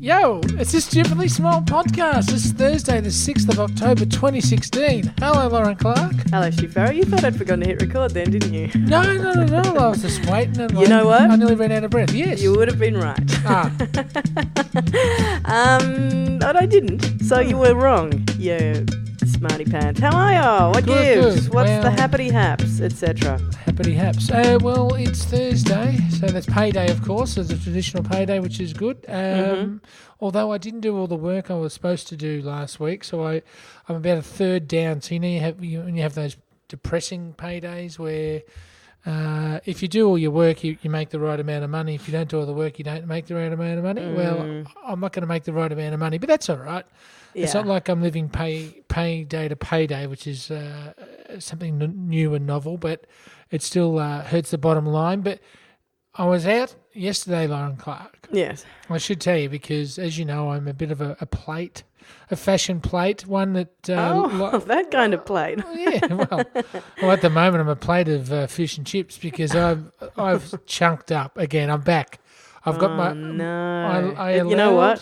Yo, it's a stupidly small podcast. It's Thursday, the 6th of October 2016. Hello, Lauren Clark. Hello, Farrow. You thought I'd forgotten to hit record then, didn't you? No, no, no, no. I was just waiting. And You know what? I nearly ran out of breath. Yes. You would have been right. Ah, Um, but I didn't. So you were wrong. You smarty pants. How are you? What Good, gives? good. What's the Well- happity haps, etc. happity haps. Uh, well, it's Thursday, so that's payday, of course. There's a traditional payday, which is good. Um, Mm-hmm. Although I didn't do all the work I was supposed to do last week, so I, I'm about a third down. So you know, you have you, when you have those depressing paydays where. Uh, if you do all your work, you, you make the right amount of money. If you don't do all the work, you don't make the right amount of money. Well, I'm not going to make the right amount of money, but that's all right. It's not like I'm living pay payday to payday, which is uh, something n- new and novel, but it still uh, hurts the bottom line. But I was out yesterday, Lauren Clark. Yes. I should tell you because, as you know, I'm a bit of a, a plate, a fashion plate, one that. Uh, Oh, lo- that kind of plate. yeah, well, well, at the moment I'm a plate of uh, fish and chips because I've I've chunked up again. I'm back. I've got my. Oh, no. I, I you know what?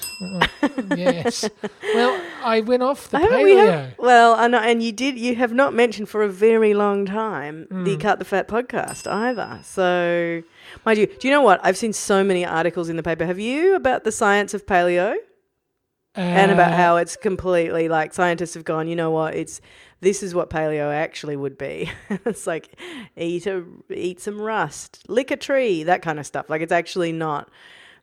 yes. Well, I went off the paleo. we have, well, I know, and you did. You have not mentioned for a very long time Hmm. the Cut the Fat podcast either. So, mind you, do you know what? I've seen so many articles in the paper. Have you about the science of paleo and about Uh, how it's completely like scientists have gone. You know what? It's this is what paleo actually would be. it's like eat a eat some rust, lick a tree, that kind of stuff. Like it's actually not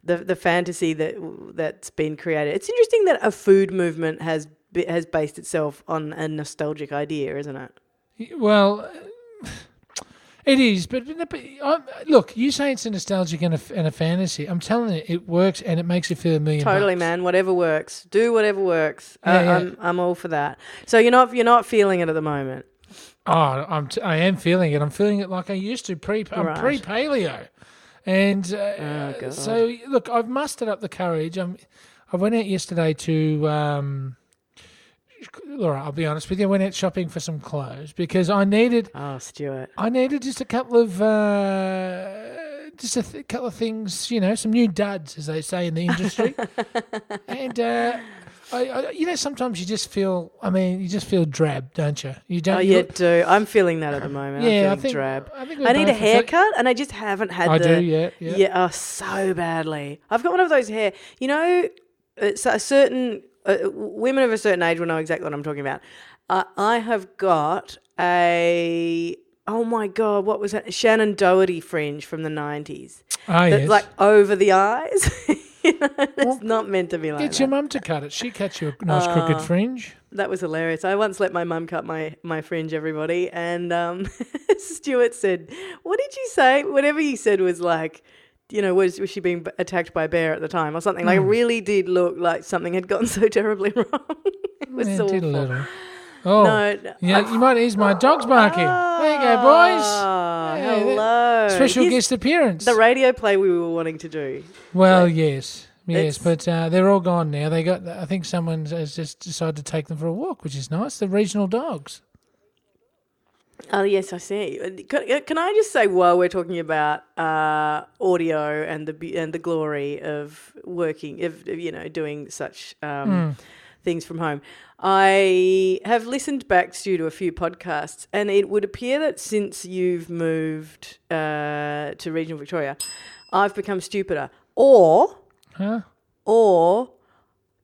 the the fantasy that that's been created. It's interesting that a food movement has has based itself on a nostalgic idea, isn't it? Well, it is, but, but um, look, you say it's a nostalgic and a, and a fantasy. I'm telling you, it works and it makes you feel a million. Totally, bucks. man. Whatever works. Do whatever works. Yeah, uh, yeah. I'm I'm all for that. So you're not you're not feeling it at the moment. Oh, I'm t- I am feeling it. I'm feeling it like I used to pre. I'm Right. pre paleo, and uh, Oh, so look, I've mustered up the courage. I'm, I went out yesterday to. Um, Laura, I'll be honest with you. I went out shopping for some clothes because I needed. Oh, Stuart. I needed just a couple of. Uh, just a th- couple of things, you know, some new duds, as they say in the industry, and uh, I, I, you know, sometimes you just feel. I mean, you just feel drab, don't you? You don't. Oh, you yeah, do. I'm feeling that at the moment. Yeah, I think. drab. I think I need a haircut, and I just haven't had I the. do, yeah, yeah. oh, so badly. I've got one of those hair. You know, it's a certain uh, women of a certain age will know exactly what I'm talking about. Uh, I have got a. Oh my god, what was that? Shannen Doherty fringe from the '90s. Ah, That's yes. like over the eyes. you know, it's not meant to be like Get that. your mum to cut it. She cuts you a nice crooked fringe. That was hilarious. I once let my mum cut my, my fringe, everybody, and um, Stuart said, "What did you say? Whatever you said was like, you know, was was she being attacked by a bear at the time or something? Like, it really did look like something had gone so terribly wrong. it was awful. did a little. Oh, No, no, yeah, you might ease my dog's barking. there you go, boys. Oh, Yeah, hello. Special Here's guest appearance. The radio play we were wanting to do. well, yes, yes, but uh, they're all gone now. They got. I think someone has just decided to take them for a walk, which is nice. The regional dogs. Oh yes, I see. Can, can I just say while we're talking about uh, audio and the and the glory of working, of of, you know, doing such um, things from home, I have listened back Stu, to a few podcasts, and it would appear that since you've moved uh, to regional Victoria, I've become stupider, or Huh? or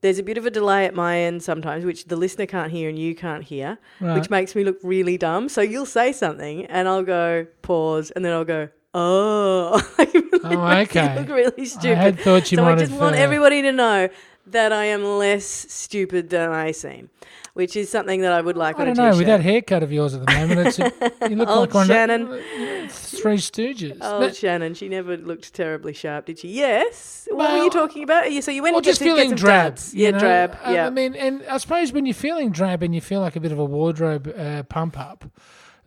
there's a bit of a delay at my end sometimes, which the listener can't hear and you can't hear, Right. which makes me look really dumb. So you'll say something and I'll go pause and then I'll go, oh. Oh, okay. look really stupid. I had thought you so I just want uh, everybody to know that I am less stupid than I seem, which is something that I would like I on don't know. With that haircut of yours at the moment, it's a, you look Old like one Shannon. of the Three Stooges. Oh, But- Shannon, she never looked terribly sharp, did she? Yes. What were you talking about? So you went Well, just feeling some drab. you Yeah, know? drab. Yeah. I mean, and I suppose when you're feeling drab and you feel like a bit of a wardrobe uh, pump up,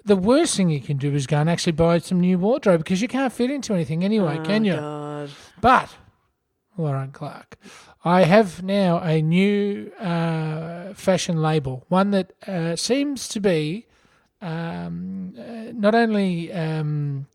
the worst thing you can do is go and actually buy some new wardrobe because you can't fit into anything anyway, can you? Oh, God. But, Lauren Clark, I have now a new uh, fashion label, one that uh, seems to be um, uh, not only um,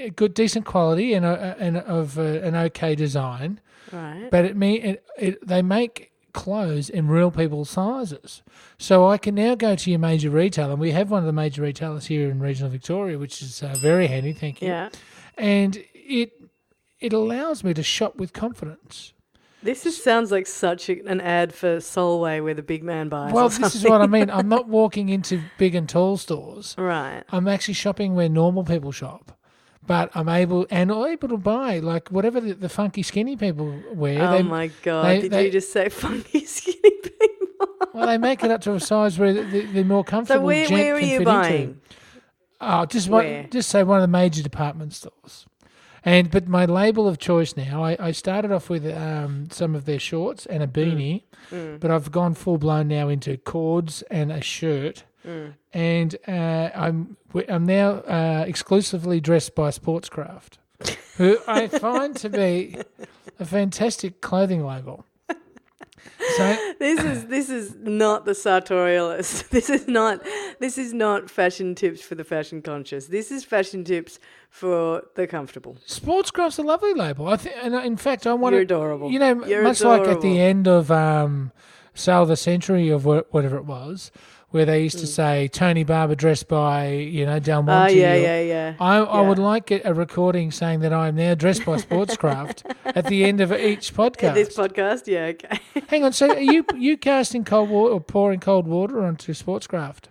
a good, decent quality and, uh, and of uh, an okay design, Right. but it mean it, it they make clothes in real people's sizes. So I can now go to your major retailer, and we have one of the major retailers here in regional Victoria, which is uh, very handy. Thank you. yeah. And it it allows me to shop with confidence. This is, sounds like such a, an ad for Solway where the big man buys. Well, this is what I mean. I'm not walking into big and tall stores. Right. I'm actually shopping where normal people shop. But I'm able and able to buy like whatever the, the funky skinny people wear. oh they, my god! they- Did they- you just say funky skinny people? well, they make it up to a size where they- they're more So comfortable. where where are you buying? Into. Oh, just one, just say one of the major department stores. And but my label of choice now, I, I started off with um, some of their shorts and a beanie, Mm. but I've gone full blown now into cords and a shirt, Mm. and uh, I'm I'm now uh, exclusively dressed by Sportscraft, who I find to be a fantastic clothing label. So This is this is not the sartorialist. This is not this is not fashion tips for the fashion conscious. This is fashion tips for the comfortable. Sportscraft's a lovely label. I think, and in fact, I want You're adorable. You know, You're much like at the end of um, Sale of the Century of whatever it was, where they used to mm. say Tony Barber dressed by you know Del Oh Monte. yeah, or- yeah, yeah. I, I would like a a recording saying that I am now dressed by Sportscraft at the end of each podcast. This podcast, yeah, okay. Hang on, so are you you casting cold water or pouring cold water onto Sportscraft?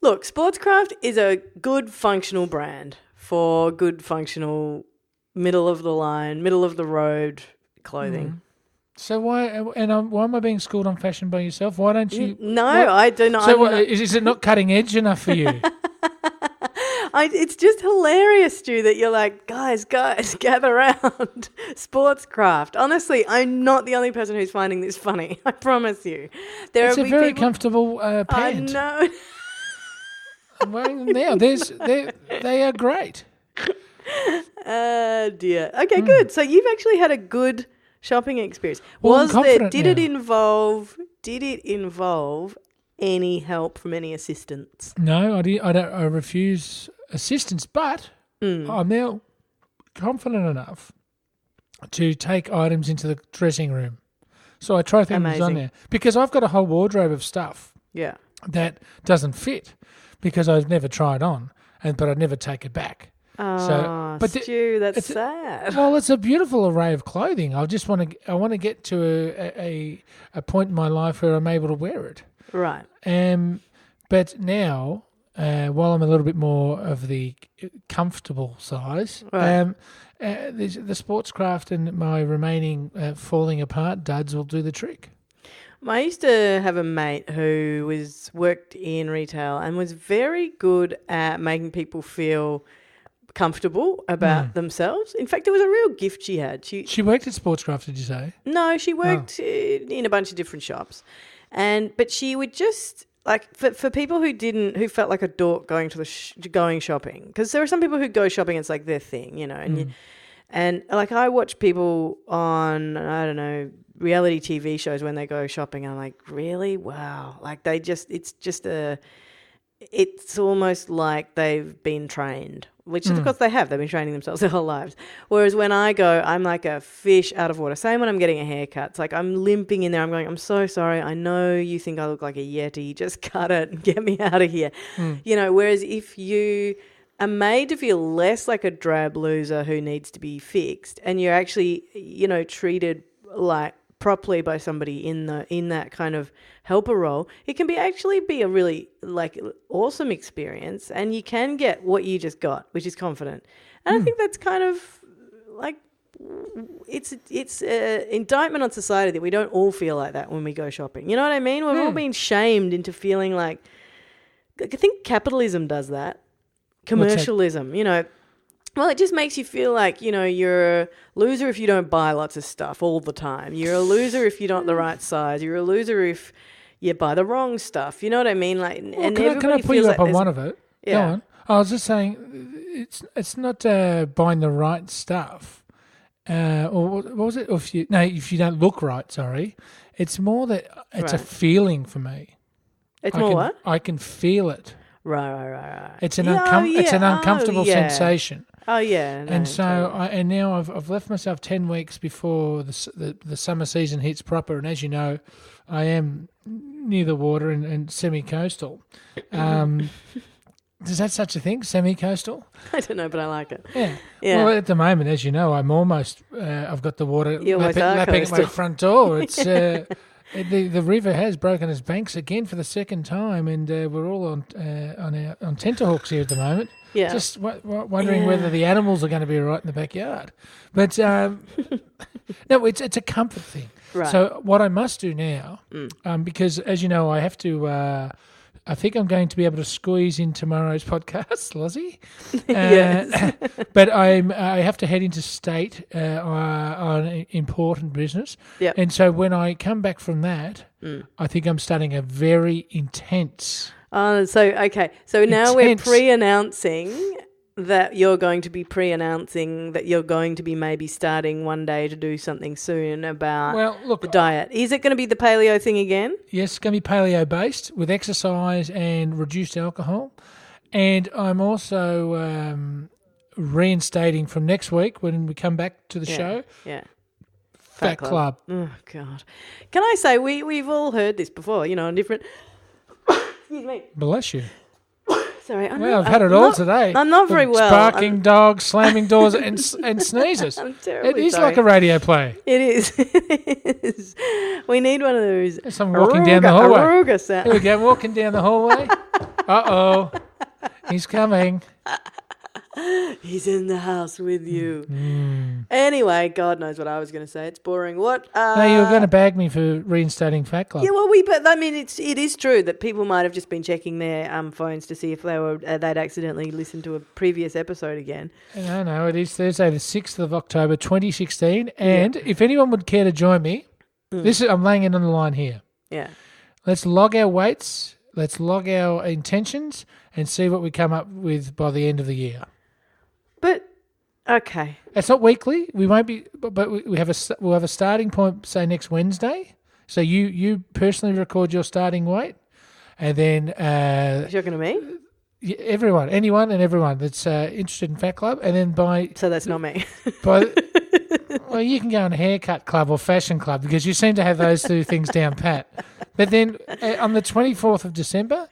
Look, Sportscraft is a good functional brand for good functional middle of the line, middle of the road clothing. Mm. So why and um, why am I being schooled on fashion by yourself? Why don't you? No, what- I do not. So what, not- is, is it not cutting edge enough for you? I, it's just hilarious, Stu, that you're like, guys, guys, gather round. Sportscraft. Honestly, I'm not the only person who's finding this funny. I promise you. There it's a very people. comfortable uh, I know. I'm wearing them now. There's, they they are great. Oh dear. Okay, good. So you've actually had a good shopping experience. Well, Was there? Did it involve? Did it involve any help from any assistants? No, I, di- I don't. I refuse assistance, but Mm. I'm now confident enough to take items into the dressing room. So I try things on there because I've got a whole wardrobe of stuff Yeah. that doesn't fit because I've never tried on, and but I'd never take it back. Oh, but the- that's it's a- sad. Well, it's a beautiful array of clothing. I just want to. I want to get to a, a a point in my life where I'm able to wear it. Right. Um, but now, uh, while I'm a little bit more of the comfortable size, Right. um, uh, the, the sportscraft and my remaining uh, falling apart duds will do the trick. I used to have a mate who was worked in retail and was very good at making people feel comfortable about Mm. themselves. In fact, it was a real gift she had. She She worked at sportscraft, did you say? no, she worked in in a bunch of different shops, and but she would just like for for people who didn't who felt like a dork going to the sh- going shopping because there are some people who go shopping it's like their thing, you know, and you, and like I watch people on I don't know reality TV shows when they go shopping. I'm like, really? Wow! Like they just it's just a it's almost like they've been trained, which mm. of course they have. They've been training themselves their whole lives. Whereas when I go, I'm like a fish out of water. Same when I'm getting a haircut. It's like I'm limping in there. I'm going, I'm so sorry. I know you think I look like a Yeti. Just cut it and get me out of here. Mm. You know, whereas if you are made to feel less like a drab loser who needs to be fixed and you're actually, you know, treated like properly by somebody in the in that kind of helper role it can be actually be a really like awesome experience and you can get what you just got which is confident. And i hmm. think that's kind of like it's it's an indictment on society that we don't all feel like that when we go shopping. You know what i mean? We've all hmm. been shamed into feeling like i think capitalism does that? Commercialism you know well, it just makes you feel like, you know, you're a loser if you don't buy lots of stuff all the time. You're a loser if you're not the right size. You're a loser if you buy the wrong stuff. You know what I mean? Like, Well, and can, I, can I put you like up on one of it? Yeah. Go Yeah. on. I was just saying, it's it's not uh, buying the right stuff, uh, or what was it? Or if you no, if you don't look right, sorry, it's more that it's a feeling for me. It's I more can, what? I can feel it. Right, right, right, right. It's an Yeah, uncom- it's an yeah, oh, uncomfortable yeah. sensation. Oh yeah. no, and so totally. I, and now I've I've left myself ten weeks before the, the the summer season hits proper. And as you know, I am near the water and, and semi-coastal. Um, is that such a thing? Semi-coastal? I don't know, but I like it. Yeah. Yeah. Well, at the moment, as you know, I'm almost. Uh, I've got the water You lapping, lapping at my front door. It's. Uh, The, the river has broken its banks again for the second time, and uh, we're all on uh, on our, on tenterhooks here at the moment. Yeah. Just w- w- wondering Yeah. whether the animals are going to be right in the backyard. But um, no, it's it's a comfort thing. right. So what I must do now, Mm. um, because as you know, I have to. Uh, I think I'm going to be able to squeeze in tomorrow's podcast, Lozzie. Uh, Yes. but I'm. I have to head into state uh, on important business. Yep. And so when I come back from that, Mm. I think I'm starting a very intense. Oh, so okay. So now we're pre-announcing that you're going to be pre-announcing that you're going to be maybe starting one day to do something soon about Well, look, the diet. Is it going to be the paleo thing again? Yes, it's going to be paleo based with exercise and reduced alcohol. And I'm also um, reinstating from next week when we come back to the Yeah. show Yeah. Fat, Club. Oh God. Can I say we we've all heard this before? You know, on different. Excuse me. Bless you. Sorry. I'm Well, not, I've had I'm it all not- today. I'm not very well. Barking I'm- dogs, slamming doors, and and sneezes. I'm terribly is sorry. like a radio play. It is. it is. We need one of those. There's someone walking down the hallway. Aruga Here we go, walking down the hallway. Uh oh, he's coming. He's in the house with you. Mm. Anyway, God knows what I was going to say. It's boring. What? Uh, No, you were going to bag me for reinstating Fat Club. Yeah, well, we. But I mean, it's it is true that people might have just been checking their um phones to see if they were uh, they'd accidentally listened to a previous episode again. No, no, it is Thursday, the sixth of October, twenty sixteen. And if anyone would care to join me, Mm. this is I'm laying it on the line here. Yeah. Let's log our weights, let's log our intentions, and see what we come up with by the end of the year. Okay. It's not weekly. We won't be, but, but we we have a we'll have a starting point. Say next Wednesday. So you you personally record your starting weight, and then uh, You're going to me, everyone, anyone, and everyone that's uh, interested in Fat Club, and then by so that's not me. by well, you can go on haircut club or fashion club because you seem to have those two things down pat. But then uh, on the twenty fourth of December,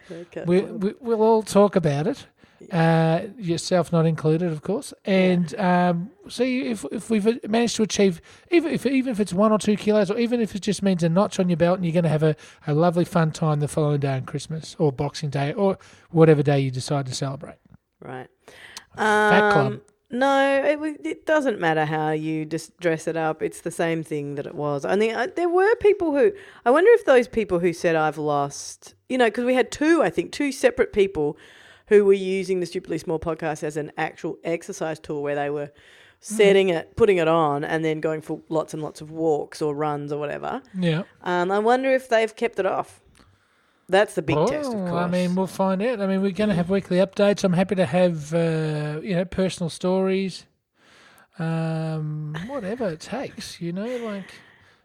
we, we we'll all talk about it. Uh, yourself not included, of course, and um, see if if we've managed to achieve even if even if it's one or two kilos, or even if it just means a notch on your belt, and you're going to have a, a lovely fun time the following day on Christmas or Boxing Day or whatever day you decide to celebrate. Right. Fat Club. Um, No, it, it doesn't matter how you just dress it up. It's the same thing that it was. Only uh, there were people who. I wonder if those people who said I've lost, you know, because we had two, I think, two separate people who were using the Stupidly Small podcast as an actual exercise tool where they were setting it, putting it on, and then going for lots and lots of walks or runs or whatever. Yeah. Um, I wonder if they've kept it off. That's the big test, of course. I mean, we'll find out. I mean, we're going to have weekly updates. I'm happy to have, uh, you know, personal stories, um, whatever it takes. You know, like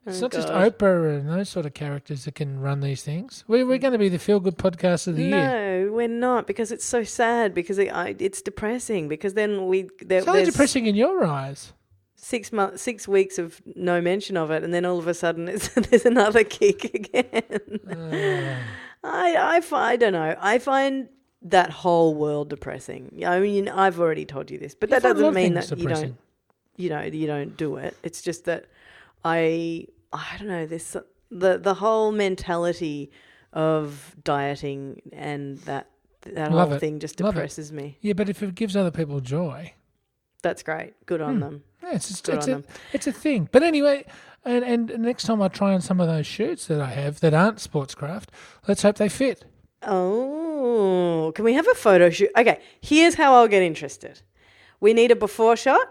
it's Oh, not just Oprah and those sort of characters that can run these things. We're we're going to be the feel good podcast of the year. No, we're not because it's so sad because it, I, it's depressing because then we there, It's only depressing in your eyes. six months six weeks of no mention of it and then all of a sudden it's, there's another kick again. Uh, I I I don't know. I find that whole world depressing. I mean, I've already told you this, but You that doesn't mean that you don't you know you don't do it. It's just that I I don't know this the the whole mentality of dieting and that that Love whole it. thing just Love it. depresses me. yeah, but if it gives other people joy, That's great. Good on Hmm. them. yeah, it's just, Good it's on a them. it's a thing. But anyway. And, and next time I try on some of those shirts that I have that aren't sportscraft, let's hope they fit. Oh, can we have a photo shoot? Okay, here's how I'll get interested. We need a before shot.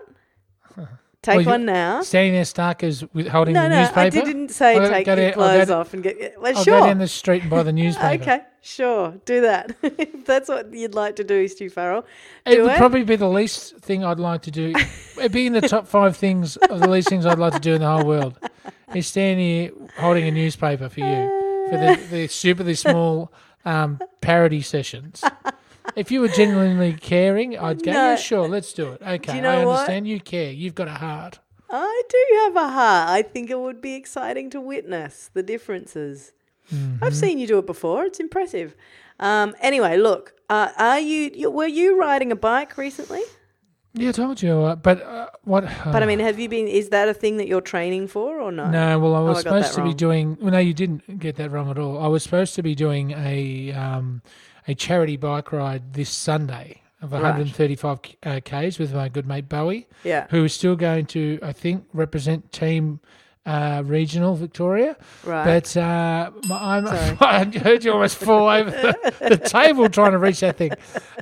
Take Well, one now. Standing there stark as with holding No, the no, newspaper. I didn't say I'll take your down- clothes go- off and get. Well, I'll sure. go down the street and buy the newspaper. Okay, sure. Do that. if that's what you'd like to do, Stu Farrell. It would it. probably be the least thing I'd like to do. It'd be in the top five things of the least things I'd like to do in the whole world. Is standing here holding a newspaper for you for the, the stupidly small um, parody sessions. If you were genuinely caring, I'd go, No. yeah, sure, let's do it. Okay, you know I what? understand you care. You've got a heart. I do have a heart. I think it would be exciting to witness the differences. Mm-hmm. I've seen you do it before. It's impressive. Um, anyway, look, uh, are you, you? Were you riding a bike recently? Yeah, I told you. Uh, but uh, what? But I mean, have you been? Is that a thing that you're training for, or no? No, well, I was I got that supposed to be wrong. doing. Well, no, you didn't get that wrong at all. I was supposed to be doing a um, a charity bike ride this Sunday of 135 uh, k's with my good mate Bowie, Yeah. who is still going to, I think, represent Team uh, Regional Victoria. Right. But uh, my, I'm, I heard you almost fall over the, the table trying to reach that thing.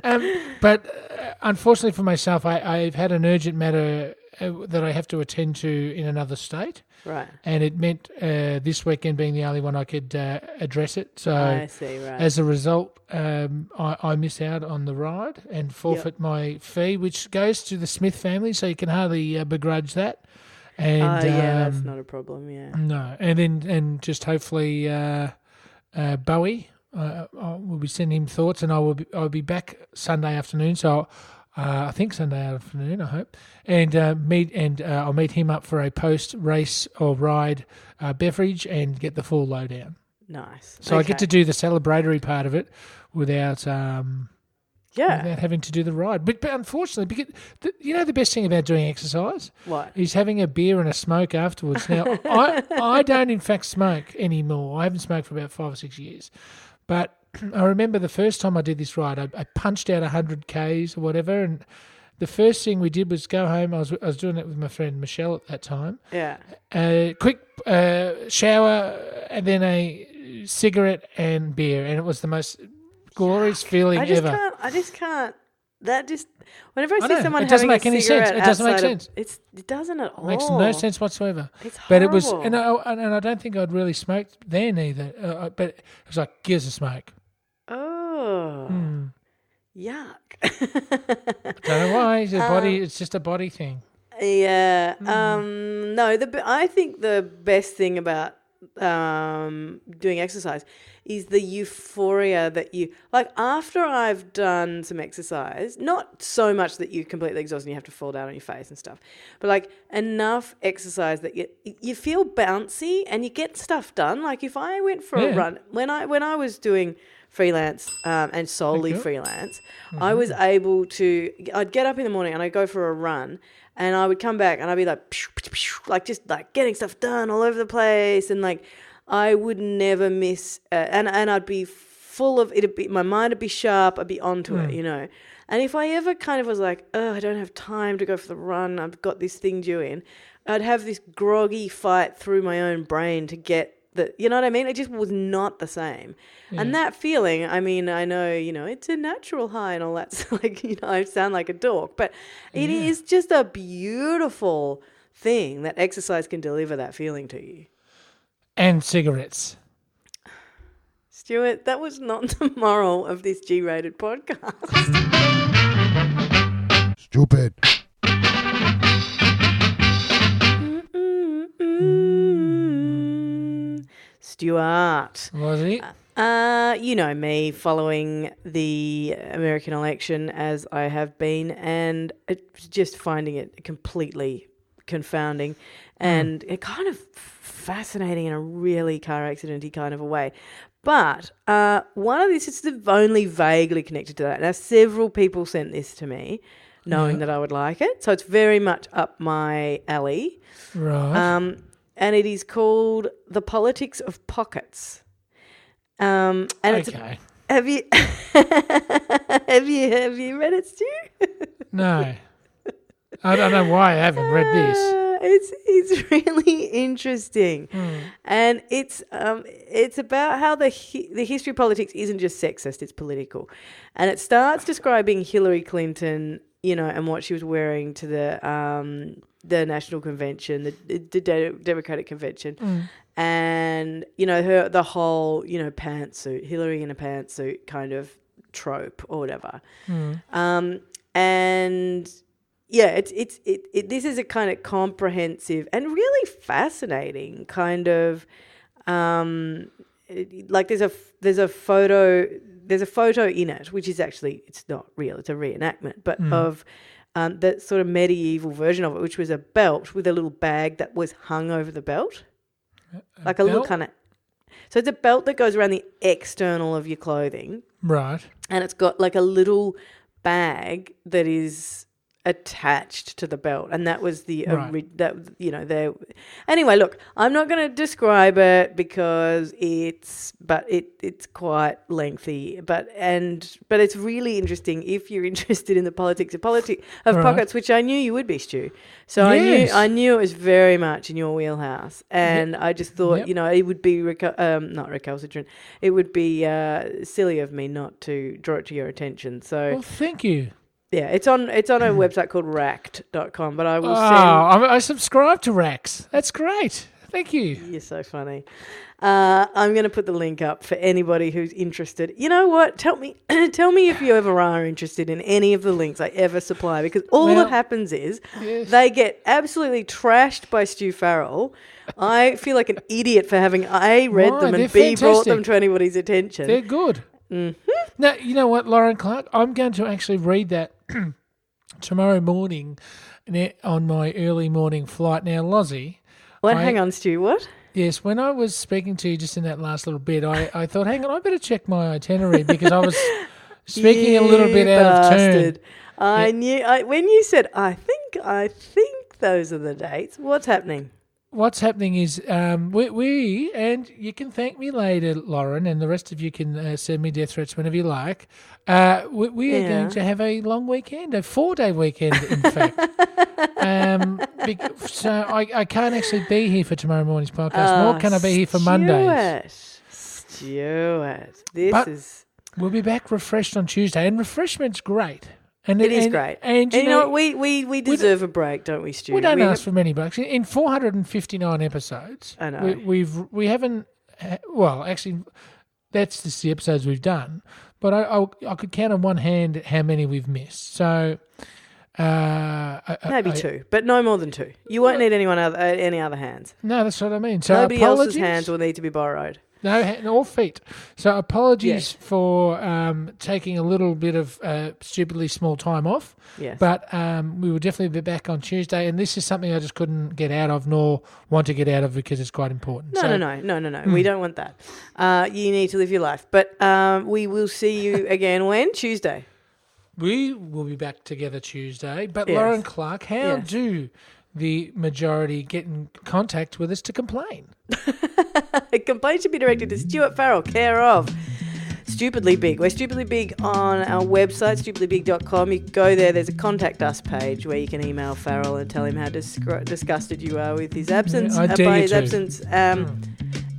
Um, but uh, unfortunately for myself, I, I've had an urgent matter that I have to attend to in another state right. and it meant uh, this weekend being the only one I could uh, address it. So I see. Right. as a result, um, I, I miss out on the ride and forfeit my fee, which goes to the Smith family. So you can hardly uh, begrudge that. And uh, yeah, that's um, not a problem. Yeah. no, and then and just hopefully uh, uh, Bowie. Uh, I will be sending him thoughts, and I will be I'll be back Sunday afternoon. So uh, I think Sunday afternoon. I hope, and uh, meet and uh, I'll meet him up for a post race or ride uh, beverage and get the full lowdown. Nice. So I get to do the celebratory part of it without um, Yeah. without having to do the ride. But, but unfortunately, because the, you know the best thing about doing exercise What? is having a beer and a smoke afterwards. Now, I I don't in fact smoke anymore. I haven't smoked for about five or six years, but I remember the first time I did this ride, I, I punched out hundred k's or whatever, and the first thing we did was go home. I was I was doing it with my friend Michelle at that time. Yeah. A quick uh, shower and then a cigarette and beer, and it was the most glorious feeling I just ever. can't. I just can't. That just whenever I I see know, someone it doesn't having make a any sense. It doesn't make outside of- sense. it's it doesn't at all. Makes no sense whatsoever. It's horrible. But it was, and I, and I don't think I'd really smoked then either. Uh, but it was like, gives a smoke. Oh, Hmm. yuck. Don't know why. It's a Um, body. It's just a body thing. Yeah. Hmm. Um, no, the I think the best thing about um, doing exercise is the euphoria that you like after I've done some exercise, not so much that you completely exhaust and you have to fall down on your face and stuff, but like enough exercise that you you feel bouncy and you get stuff done. Like if I went for Yeah. a run when I when I was doing freelance um, and solely freelance, I was able to. I'd get up in the morning and I'd go for a run, and I would come back and I'd be like, psh, psh, psh, like just like getting stuff done all over the place, and like I would never miss, uh, and and I'd be full of it'd be my mind would be sharp, I'd be onto it, you know. And if I ever kind of was like, oh, I don't have time to go for the run, I've got this thing due in, I'd have this groggy fight through my own brain to get the, you know what I mean? It just was not the same. And that feeling, I mean, I know, you know, it's a natural high and all that. So like, you know, I sound like a dork, but it is just a beautiful thing that exercise can deliver that feeling to you. And cigarettes. Stuart, that was not the moral of this G rated podcast. Stupid. Stuart. Was he? Uh, you know me following the American election as I have been, and it's just finding it completely confounding and it kind of fascinating in a really car accidenty kind of a way. But uh, one of these is only vaguely connected to that. Now, several people sent this to me, knowing Yeah. that I would like it, so it's very much up my alley. Right. Um, and it is called The Politics of Pockets. Um, and it's okay. have you have you have you read it, Stu? no. I don't know why I haven't read this. Uh, it's it's really interesting, and it's um it's about how the hi- the history of politics isn't just sexist; it's political, and it starts describing Hillary Clinton, you know, and what she was wearing to the um the national convention, the, the De- Democratic convention, and you know her the whole you know pantsuit, Hillary in a pantsuit kind of trope or whatever. Um, and yeah, it's it's it, it. This is a kind of comprehensive and really fascinating kind of um, it- like there's a there's a photo there's a photo in it, which is actually it's not real; it's a reenactment, but Mm. of um, that sort of medieval version of it, which was a belt with a little bag that was hung over the belt, like a little belt? kind of. So it's a belt that goes around the external of your clothing, Right. and it's got like a little bag that is attached to the belt and that was the Right. ori- that you know there anyway look i'm not going to describe it because it's but it it's quite lengthy but and but it's really interesting if you're interested in the politics of politics of Right. pockets which i knew you would be stu so i knew i knew it was very much in your wheelhouse and i just thought Yep. you know it would be recu- um not recalcitrant it would be uh, silly of me not to draw it to your attention. So Well, thank you. Yeah, it's on it's on a website called racked.com, but I Oh, will send I, I subscribe to Rax. That's great. Thank you. You're so funny. Uh, I'm going to put the link up for anybody who's interested. You know what? Tell me, tell me if you ever are interested in any of the links I ever supply, because all Well- that happens is Yes. they get absolutely trashed by Stu Farrell. I feel like an idiot for having a read Why? them and They're b brought them fantastic. to anybody's attention. They're good. Mm-hmm. Now, you know what, Lauren Clark? I'm going to actually read that tomorrow morning on my early morning flight. Now, Lozzie, what? I- Hang on, Stu. What? yes, when I was speaking to you just in that last little bit, I, I thought, hang on, I better check my itinerary because I was speaking a little bit out of turn. I Yeah. knew I, when you said I think I think those are the dates. What's happening? What's happening is um, we, we, and you can thank me later, Lauren, and the rest of you can uh, send me death threats whenever you like. Uh, we, we are going to have a long weekend, a four day weekend, in fact. um, bec- so I, I can't actually be here for tomorrow morning's podcast, nor Oh, can I be here for Mondays. Stuart. Stuart, this But- is We'll be back refreshed on Tuesday, and refreshment's great. And it is and- great. And, And you know, what? we we we deserve a break, don't we, Stu? We don't We ask have- for many breaks. In 459 episodes, I know. We, we've we haven't. Well, actually, that's just the episodes we've done. But I, I, I could count on one hand how many we've missed. So, uh, I- maybe I- two, but no more than two. You won't need anyone other, uh, any other hands. No, that's what I mean. So Nobody apologies. else's hands will need to be borrowed. No, all feet. So apologies for um, taking a little bit of uh, stupidly small time off. Yes. But um, we will definitely be back on Tuesday, and this is something I just couldn't get out of, nor want to get out of because it's quite important. No, so, no, no, no, no, no. We don't want that. Uh, you need to live your life. But um, we will see you again when Tuesday. We will be back together Tuesday. But Yes. Lauren Clark, how Yes. do the majority get in contact with us to complain? Complaint should be directed to Stuart Farrell, care of Stupidly Big. We're Stupidly Big on our website, stupidlybig.com. You go there, there's a contact us page where you can email Farrell and tell him how disgusted you are with his absence, Yeah, I uh, dare by his to. absence. Um,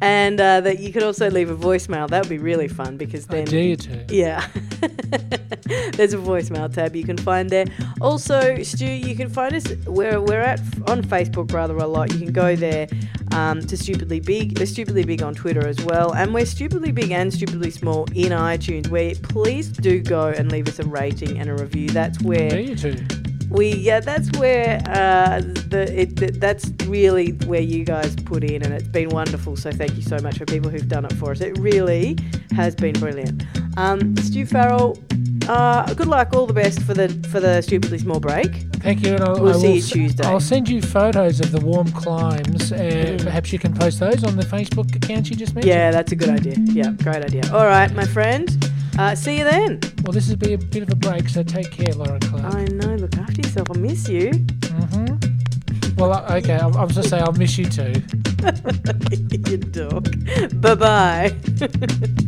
and uh, that you could also leave a voicemail. That would be really fun because I then. dare you to. Yeah. There's a voicemail tab you can find there. Also, Stu, you can find us where we're at on Facebook rather a lot. You can go there um, to Stupidly Big. We're Stupidly Big on Twitter as well. And we're Stupidly Big and Stupidly Small in iTunes, where please do go and leave us a rating and a review. That's where we yeah that's where uh, the it th- that's really where you guys put in and it's been wonderful so thank you so much for people who've done it for us it really has been brilliant um, Stu Farrell uh, good luck all the best for the for the stupidly small break Thank you. And I'll, We'll I see will you s- Tuesday. I'll send you photos of the warm climes. Uh. Perhaps you can post those on the Facebook account you just mentioned. yeah that's a good idea yeah great idea all right my friend uh, see you then Well, this will be a bit of a break, so take care, Lauren Clark. I know look after yourself I miss you hmm Well, I- okay, I'll, I'll just say I'll miss you too. you dog bye bye